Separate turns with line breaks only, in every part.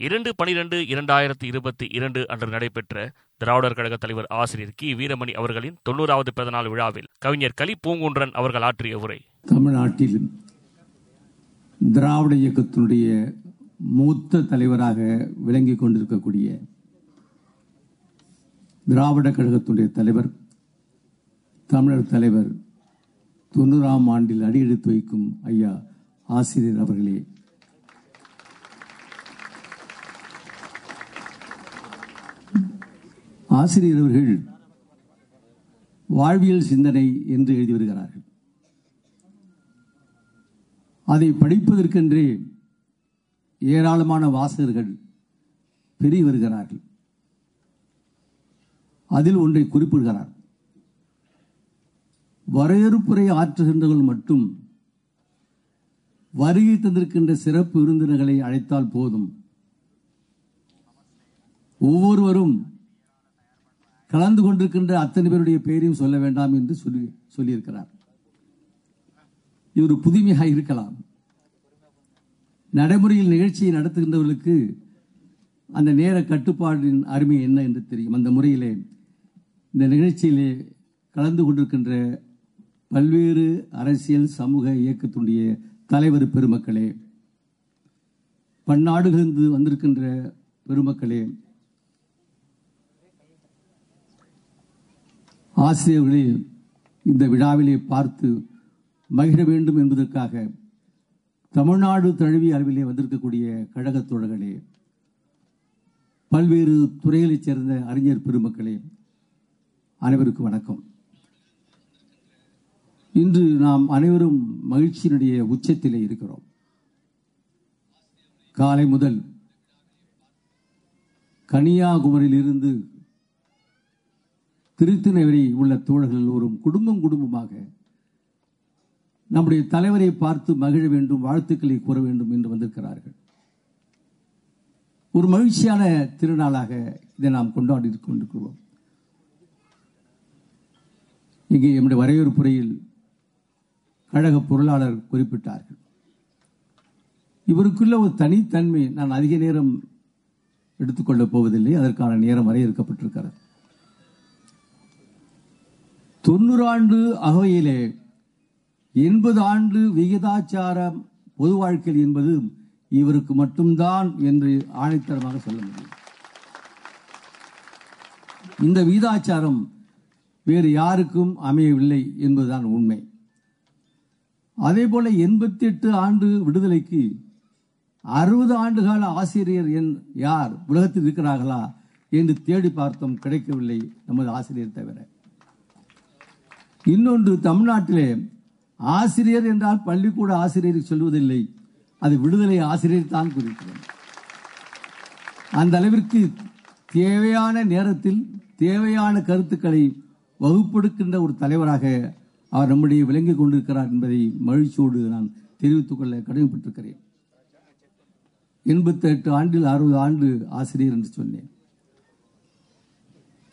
இரண்டு பனிரெண்டு இரண்டாயிரத்தி இருபத்தி இரண்டு அன்று நடைபெற்ற திராவிடர் கழக தலைவர் ஆசிரியர் கி. வீரமணி அவர்களின் தொண்ணூறாவது பிறந்தநாள் விழாவில் கவிஞர் கலி பூங்குன்றன் அவர்கள் ஆற்றிய உரை.
தமிழ்நாட்டில் திராவிட இயக்கத்தினுடைய மூத்த தலைவராக விளங்கிக் கொண்டிருக்கக்கூடிய திராவிட கழகத்தினுடைய தலைவர் தமிழர் தலைவர் தொண்ணூறாம் ஆண்டில் அடியெடுத்து வைக்கும் ஐயா ஆசிரியர் அவர்களே ஆசிரியர் அவர்கள் வாழ்வியல் சிந்தனை என்று எழுதி வருகிறார்கள். அதை படிப்பதற்கென்றே ஏராளமான வாசகர்கள் பெருகி வருகிறார்கள். அதில் ஒன்றை குறிப்பிடுகிறார். வரையறுப்புரை ஆற்றுகின்றவர்கள் மட்டும் வருகை தந்திருக்கின்ற சிறப்பு விருந்தினர்களை அழைத்தால் போதும். ஒவ்வொருவரும் கலந்து கொண்டிருக்கின்ற அத்தனை பேருடைய பெயரையும் சொல்ல வேண்டாம் என்று சொல்லி சொல்லியிருக்கிறார். இது ஒரு புதுமையாக இருக்கலாம். நடைமுறையில் நிகழ்ச்சியை நடத்துகின்றவர்களுக்கு அந்த நேர கட்டுப்பாடின் அருமை என்ன என்று தெரியும். அந்த முறையிலே இந்த நிகழ்ச்சியிலே கலந்து கொண்டிருக்கின்ற பல்வேறு அரசியல் சமூக இயக்கத்துடைய தலைவர் பெருமக்களே பன்னாடுகளிலிருந்து வந்திருக்கின்ற பெருமக்களே ஆசிரியர்களே இந்த விழாவிலே பார்த்து மகிழ வேண்டும் என்பதற்காக தமிழ்நாடு தழுவிய அளவிலே வந்திருக்கக்கூடிய கழகத் தோழர்களே பல்வேறு துறைகளைச் சேர்ந்த அறிஞர் பெருமக்களே அனைவருக்கும் வணக்கம். இன்று நாம் அனைவரும் மகிழ்ச்சியினுடைய உச்சத்திலே இருக்கிறோம். காலை முதல் கன்னியாகுமரியிலிருந்து திருத்தினவரி உள்ள தோழர்கள் எல்லோரும் குடும்பம் குடும்பமாக நம்முடைய தலைவரை பார்த்து மகிழ வேண்டும் வாழ்த்துக்களை கூற வேண்டும் என்று வந்திருக்கிறார்கள். ஒரு மகிழ்ச்சியான திருநாளாக இதை நாம் கொண்டாடி கொண்டிருக்கிறோம். இங்கே நம்முடைய வரையறுப்புறையில் கழக பொருளாளர் குறிப்பிட்டார்கள். இவருக்குள்ள ஒரு தனித்தன்மை நான் அதிக நேரம் எடுத்துக்கொள்ளப் போவதில்லை அதற்கான நேரம் வரையறுக்கப்பட்டிருக்கிறது. தொண்ணூறு ஆண்டு அகவையிலே எண்பது ஆண்டு விகிதாச்சாரம் பொது வாழ்க்கையில் என்பது இவருக்கு மட்டும்தான் என்று ஆணைத்தரமாக சொல்ல முடியும். இந்த விகிதாச்சாரம் வேறு யாருக்கும் அமையவில்லை என்பதுதான் உண்மை. அதே போல எண்பத்தி எட்டு ஆண்டு விடுதலைக்கு அறுபது ஆண்டுகால ஆசிரியர் என் யார் உலகத்தில் இருக்கிறார்களா என்று தேடி பார்த்தோம் கிடைக்கவில்லை நமது ஆசிரியர் தவிர. இன்னொன்று தமிழ்நாட்டிலே ஆசிரியர் என்றால் பள்ளிக்கூட ஆசிரியர் சொல்வதில்லை. அது விடுதலை ஆசிரியர் தான் குறிக்கிறோம் அந்த அளவிற்கு தேவையான நேரத்தில் தேவையான கருத்துக்களை வகுப்பெடுக்கின்ற ஒரு தலைவராக அவர் நம்முடைய விளங்கிக் கொண்டிருக்கிறார் என்பதை மகிழ்ச்சியோடு நான் தெரிவித்துக் கொள்ள கடமைப்பட்டிருக்கிறேன். எண்பத்தி எட்டு ஆண்டில் அறுபது ஆண்டு ஆசிரியர் என்று சொன்னேன்.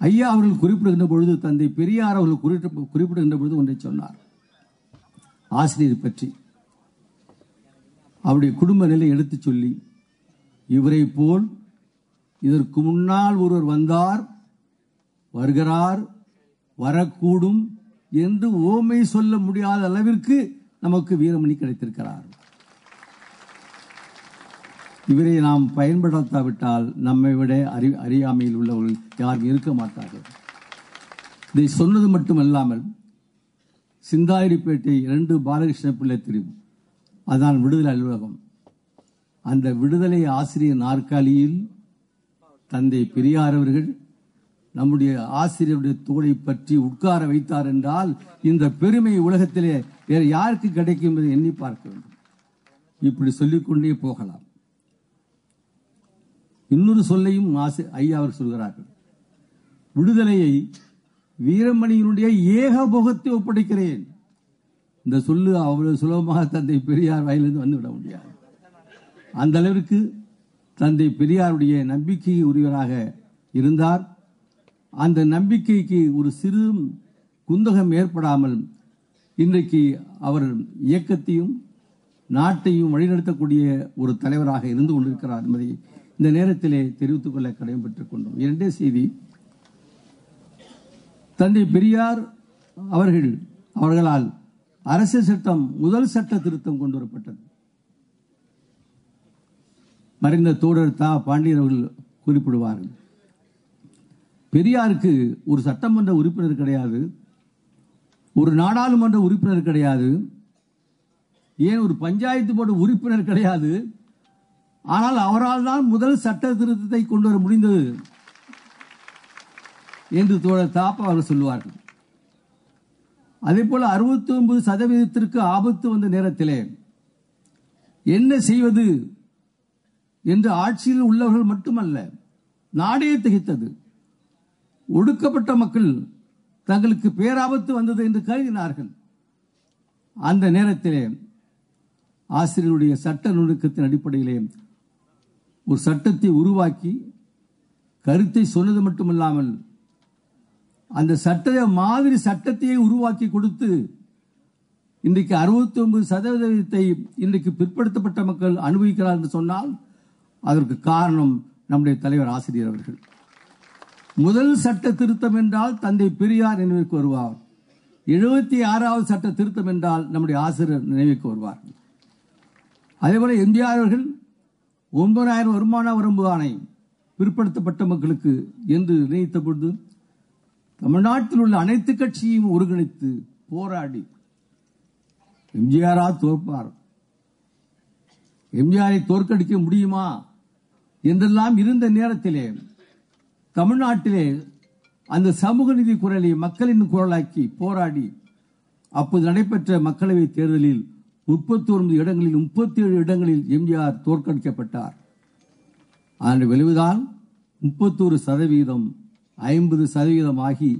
ஐயா அவர்கள் குறிப்பிடுகின்ற பொழுது தந்தை பெரியார் அவர்கள் குறிப்பிட்ட- குறிப்பிடுகின்ற பொழுது ஒன்றை சொன்னார். ஆசிரியர் பற்றி. அவருடைய குடும்ப நிலை எடுத்துச் சொல்லி இவரை போல் இதற்கு முன்னால் ஒருவர் வந்தார் வருகிறார் வரக்கூடும் என்று ஓமை சொல்ல முடியாத அளவிற்கு நமக்கு வீரமணி கிடைத்திருக்கிறார். இவரை நாம் பயன்படுத்தாவிட்டால் நம்மை விட அறி அறியாமையில் உள்ளவர்கள் யாரும் இருக்க மாட்டார்கள். இதை சொன்னது மட்டுமல்லாமல் சிந்தாயிரிப்பேட்டை இரண்டு பாலகிருஷ்ண பிள்ளை தெரியும் அதான் விடுதலை அலுவலகம். அந்த விடுதலை ஆசிரியர் நாற்காலியில் தந்தை பெரியார் அவர்கள் நம்முடைய ஆசிரியருடைய தோளை பற்றி உட்கார வைத்தார் என்றால் இந்த பெருமை உலகத்திலே வேறு யாருக்கு கிடைக்கும் என்பதை எண்ணி பார்க்க வேண்டும். இப்படி சொல்லிக்கொண்டே போகலாம். இன்னொரு சொல்லையும் ஆசை ஐயா அவர் சொல்கிறார்கள். விடுதலையை வீரமணியினுடைய ஏகபோகத்தை ஒப்படைக்கிறேன். இந்த சொல்லு அவ்வளவு சுலபமாக தந்தை பெரியார் வாயிலிருந்து வந்துவிட முடியாது. அந்த அளவிற்கு தந்தை பெரியாருடைய நம்பிக்கை உரியவராக இருந்தார். அந்த நம்பிக்கைக்கு ஒரு சிறு குந்தகம் ஏற்படாமல் இன்றைக்கு அவர் இயக்கத்தையும் நாட்டையும் வழிநடத்தக்கூடிய ஒரு தலைவராக இருந்து கொண்டிருக்கிறார் என்பதை இந்த நேரத்திலே தெரிவித்துக் கொள்ள கடமைப்பட்டுக் கொண்டோம். இரண்டே செய்தி. தந்தை பெரியார் அவர்கள் அவர்களால் அரசியல் சட்டம் முதல் சட்ட திருத்தம் கொண்டு வரப்பட்டது மறைந்த தோழர் தா. பாண்டியன் அவர்கள் குறிப்பிடுவார்கள். பெரியாருக்கு ஒரு சட்டமன்ற உறுப்பினர் கிடையாது. ஒரு நாடாளுமன்ற உறுப்பினர் கிடையாது. ஏன் ஒரு பஞ்சாயத்து போர்டு உறுப்பினர் கிடையாது? ஆனால் அவரால் தான் முதல் சட்ட திருத்தத்தை கொண்டு வர முடிந்தது என்று தோழர் தாப்பா அவர்கள் சொல்லுவார்கள். அதே போல அறுபத்தி ஒன்பது சதவீதத்திற்கு ஆபத்து வந்த நேரத்திலே என்ன செய்வது என்று ஆட்சியில் உள்ளவர்கள் மட்டுமல்ல நாடே திகைத்தது. ஒடுக்கப்பட்ட மக்கள் தங்களுக்கு பேராபத்து வந்தது என்று கருதினார்கள். அந்த நேரத்திலே ஆசிரியருடைய சட்ட நுணுக்கத்தின் அடிப்படையிலே ஒரு சட்டத்தை உருவாக்கி கருத்தை சொன்னது மட்டுமல்லாமல் அந்த சட்ட மாதிரி சட்டத்தையே உருவாக்கி கொடுத்து இன்றைக்கு அறுபத்தி ஒன்பது சதவீதத்தை இன்றைக்கு பிற்படுத்தப்பட்ட மக்கள் அனுபவிக்கிறார் என்று சொன்னால் அதற்கு காரணம் நம்முடைய தலைவர் ஆசிரியர் அவர்கள். முதல் சட்ட திருத்தம் என்றால் தந்தை பெரியார் நினைவுக்கு வருவார். எழுபத்தி ஆறாவது சட்ட திருத்தம் என்றால் நம்முடைய ஆசிரியர் நினைவுக்கு வருவார். அதேபோல எம்ஜிஆர் அவர்கள் ஒன்பதாயிரம் வருமான வரம்பு ஆணை பிற்படுத்தப்பட்ட மக்களுக்கு என்று நினைத்த பொழுது தமிழ்நாட்டில் உள்ள அனைத்து கட்சியும் ஒருங்கிணைத்து போராடி எம்ஜிஆரா தோற்பார். எம்ஜிஆரை தோற்கடிக்க முடியுமா என்றெல்லாம் இருந்த நேரத்திலே தமிழ்நாட்டிலே அந்த சமூக நீதி குரலை மக்களின் குரலாக்கி போராடி அப்போது நடைபெற்ற மக்களவை தேர்தலில் முப்பத்தி ஒன்பது இடங்களில் முப்பத்தி ஏழு இடங்களில் எம்ஜிஆர் தோற்கடிக்கப்பட்டார். அதன் விளைவுதான் முப்பத்தோரு சதவீதம் ஐம்பது சதவீதம் ஆகி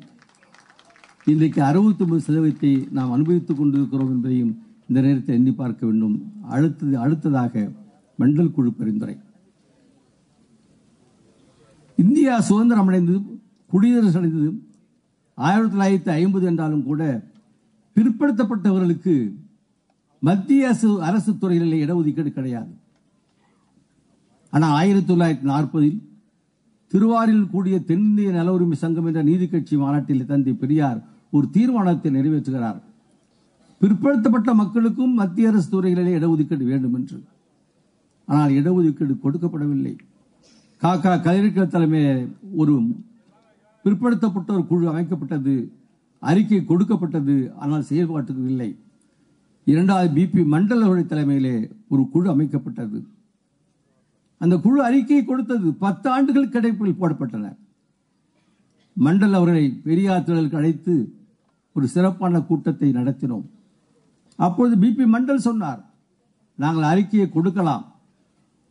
இன்றைக்கு அறுபத்தி ஒன்பது சதவீதத்தை நாம் அனுபவித்துக் கொண்டிருக்கிறோம் என்பதையும் இந்த நேரத்தில் எண்ணி பார்க்க வேண்டும். அடுத்தது அடுத்ததாக மண்டல் குழு பரிந்துரை. இந்தியா சுதந்திரம் அடைந்தது குடியரசு அடைந்தது ஆயிரத்தி தொள்ளாயிரத்தி ஐம்பது என்றாலும் கூட பிற்படுத்தப்பட்டவர்களுக்கு மத்திய அரசு அரசு துறைகளில் இடஒதுக்கீடு கிடையாது. ஆனால் ஆயிரத்தி தொள்ளாயிரத்தி நாற்பதில் திருவாரில் கூடிய தென்னிந்திய நல உரிமை சங்கம் என்ற நீதி கட்சி மாநாட்டில் தந்தை பெரியார் ஒரு தீர்மானத்தை நிறைவேற்றுகிறார். பிற்படுத்தப்பட்ட மக்களுக்கும் மத்திய அரசு துறைகளிலே இடஒதுக்கீடு வேண்டும் என்று. ஆனால் இடஒதுக்கீடு கொடுக்கப்படவில்லை. காக்கா கலைஞர்கள் தலைமையில் ஒரு பிற்படுத்தப்பட்ட ஒரு குழு அமைக்கப்பட்டது அறிக்கை கொடுக்கப்பட்டது ஆனால் செயல்பாட்டுக்கு இல்லை. இரண்டாவது பிபி மண்டல அவருடைய தலைமையிலே ஒரு குழு அமைக்கப்பட்டது. அந்த குழு அறிக்கையை கொடுத்தது பத்து ஆண்டுகள் கிடைப்பில் போடப்பட்டன. மண்டல் அவர்களை பெரியார் தொழிலுக்கு அழைத்து ஒரு சிறப்பான கூட்டத்தை நடத்தினோம். அப்பொழுது பிபி மண்டல் சொன்னார் நாங்கள் அறிக்கையை கொடுக்கலாம்.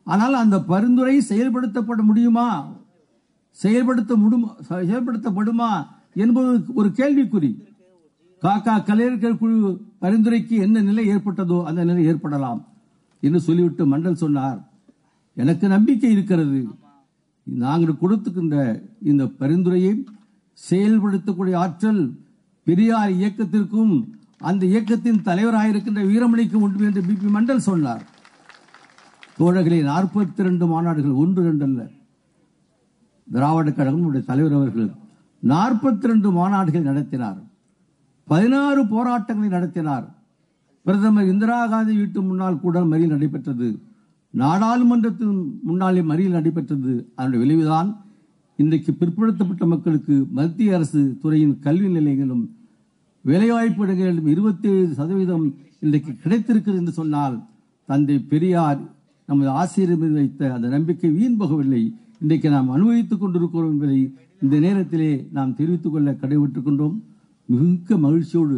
ஆனால் அந்த பரிந்துரை செயல்படுத்தப்பட முடியுமா? செயல்படுத்த முடியும்? செயல்படுத்தப்படுமா? என்பது ஒரு கேள்விக்குறி. காக்கா கலைஞர்கள் குழு பரிந்துரைக்கு என்ன நிலை ஏற்பட்டதோ அந்த நிலை ஏற்படலாம் என்று சொல்லிவிட்டு மண்டல் சொன்னார். எனக்கு நம்பிக்கை இருக்கிறது. நாங்கள் கொடுத்துக்கின்ற இந்த பரிந்துரையை செயல்படுத்தக்கூடிய ஆற்றல் பெரியார் இயக்கத்திற்கும் அந்த இயக்கத்தின் தலைவராயிருக்கின்ற வீரமணிக்கும் உண்டு என்று பிபி மண்டல் சொன்னார். தோழர்களே நாற்பத்தி ரெண்டு மாநாடுகள் ஒன்று ரெண்டு அல்ல திராவிட கழகம் தலைவர் அவர்கள் நாற்பத்தி ரெண்டு மாநாடுகள் நடத்தினார். பதினாறு போராட்டங்களை நடத்தினார். பிரதமர் இந்திரா காந்தி வீட்டு முன்னால் கூட மறியல் நடைபெற்றது. நாடாளுமன்றத்தின் முன்னாலே மறியல் நடைபெற்றது. அதனுடைய விளைவுதான் இன்றைக்கு பிற்படுத்தப்பட்ட மக்களுக்கு மத்திய அரசு துறையின் கல்வி நிலையங்களும் வேலைவாய்ப்பு இடங்களிலும் இருபத்தி ஏழு சதவீதம் இன்றைக்கு கிடைத்திருக்கிறது என்று சொன்னால் தந்தை பெரியார் நமது ஆசிரியர் மீது வைத்த அந்த நம்பிக்கை வீண் போகவில்லை. இன்றைக்கு நாம் அனுபவித்துக் கொண்டிருக்கிறோம் என்பதை இந்த நேரத்திலே நாம் தெரிவித்துக் கொள்ள கடைபிட்டுக் கொண்டோம். மிக மகிழ்ச்சியோடு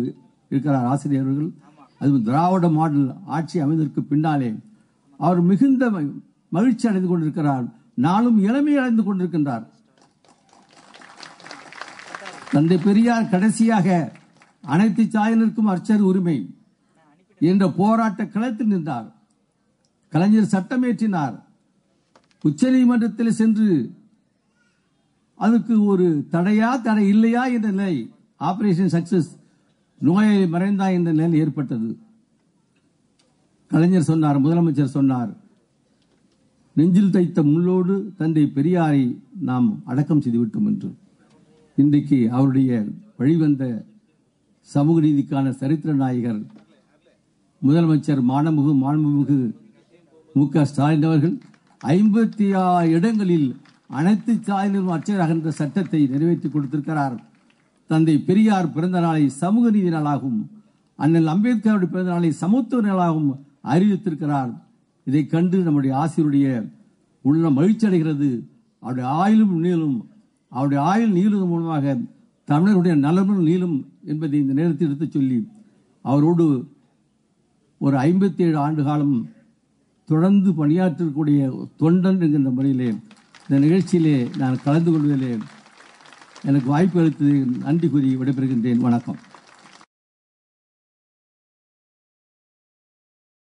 இருக்கிறார் ஆசிரியர் அவர்கள். அது திராவிட மாடல் ஆட்சி அமைந்ததற்கு பின்னாலே அவர் மிகுந்த மகிழ்ச்சி அடைந்து கொண்டிருக்கிறார். நாளும் இளமை அடைந்து கொண்டிருக்கின்றார். தந்தை பெரியார் கடைசியாக அனைத்து சாயனருக்கும் அர்ச்சர் உரிமை என்ற போராட்ட களத்தில் நின்றார். கலைஞர் சட்டமேற்றினார். உச்சநீதிமன்றத்தில் சென்று அதுக்கு ஒரு தடையா தடை இல்லையா என்ற நிலை ஆபரேஷன் சக்சஸ் நோயை மறைந்தா என்ற நிலை ஏற்பட்டது. கலைஞர் சொன்னார் முதலமைச்சர் சொன்னார் நெஞ்சில் தைத்த முள்ளோடு தந்தை பெரியாரை நாம் அடக்கம் செய்துவிட்டோம் என்று. இன்றைக்கு அவருடைய வழிவந்த சமூக நீதிக்கான சரித்திர நாயகர் முதலமைச்சர் மானமுகு மாண்புமிகு மு க ஸ்டாலின் அவர்கள் ஐம்பத்தி ஆறு இடங்களில் அனைத்து சாதியிலும் அச்சராகின்ற சட்டத்தை நிறைவேற்றி கொடுத்திருக்கிறார். தந்தை பெரியார் பிறந்த நாளை சமூக நீதி நாளாகவும் அண்ணல் அம்பேத்கருடைய பிறந்த நாளை சமத்துவ நாளாகவும் அறிவித்திருக்கிறார். இதை கண்டு நம்முடைய ஆசிரியருடைய உள்ள மகிழ்ச்சி அடைகிறது அவருடைய ஆயுளும் நீளும் அவருடைய ஆயுள் நீளும் மூலமாக தமிழர்களுடைய நலனும் நீளும் என்பதை இந்த நேரத்தில் எடுத்துச் சொல்லி அவரோடு ஒரு ஐம்பத்தி ஏழு ஆண்டு காலம் தொடர்ந்து பணியாற்றக்கூடிய தொண்டன் என்கின்ற முறையிலே இந்த நிகழ்ச்சியிலே நான் கலந்து கொள்வதிலே எனக்கு வாய்ப்பு அளித்தது நன்றி கூறி விடைபெறுகின்றேன். வணக்கம்.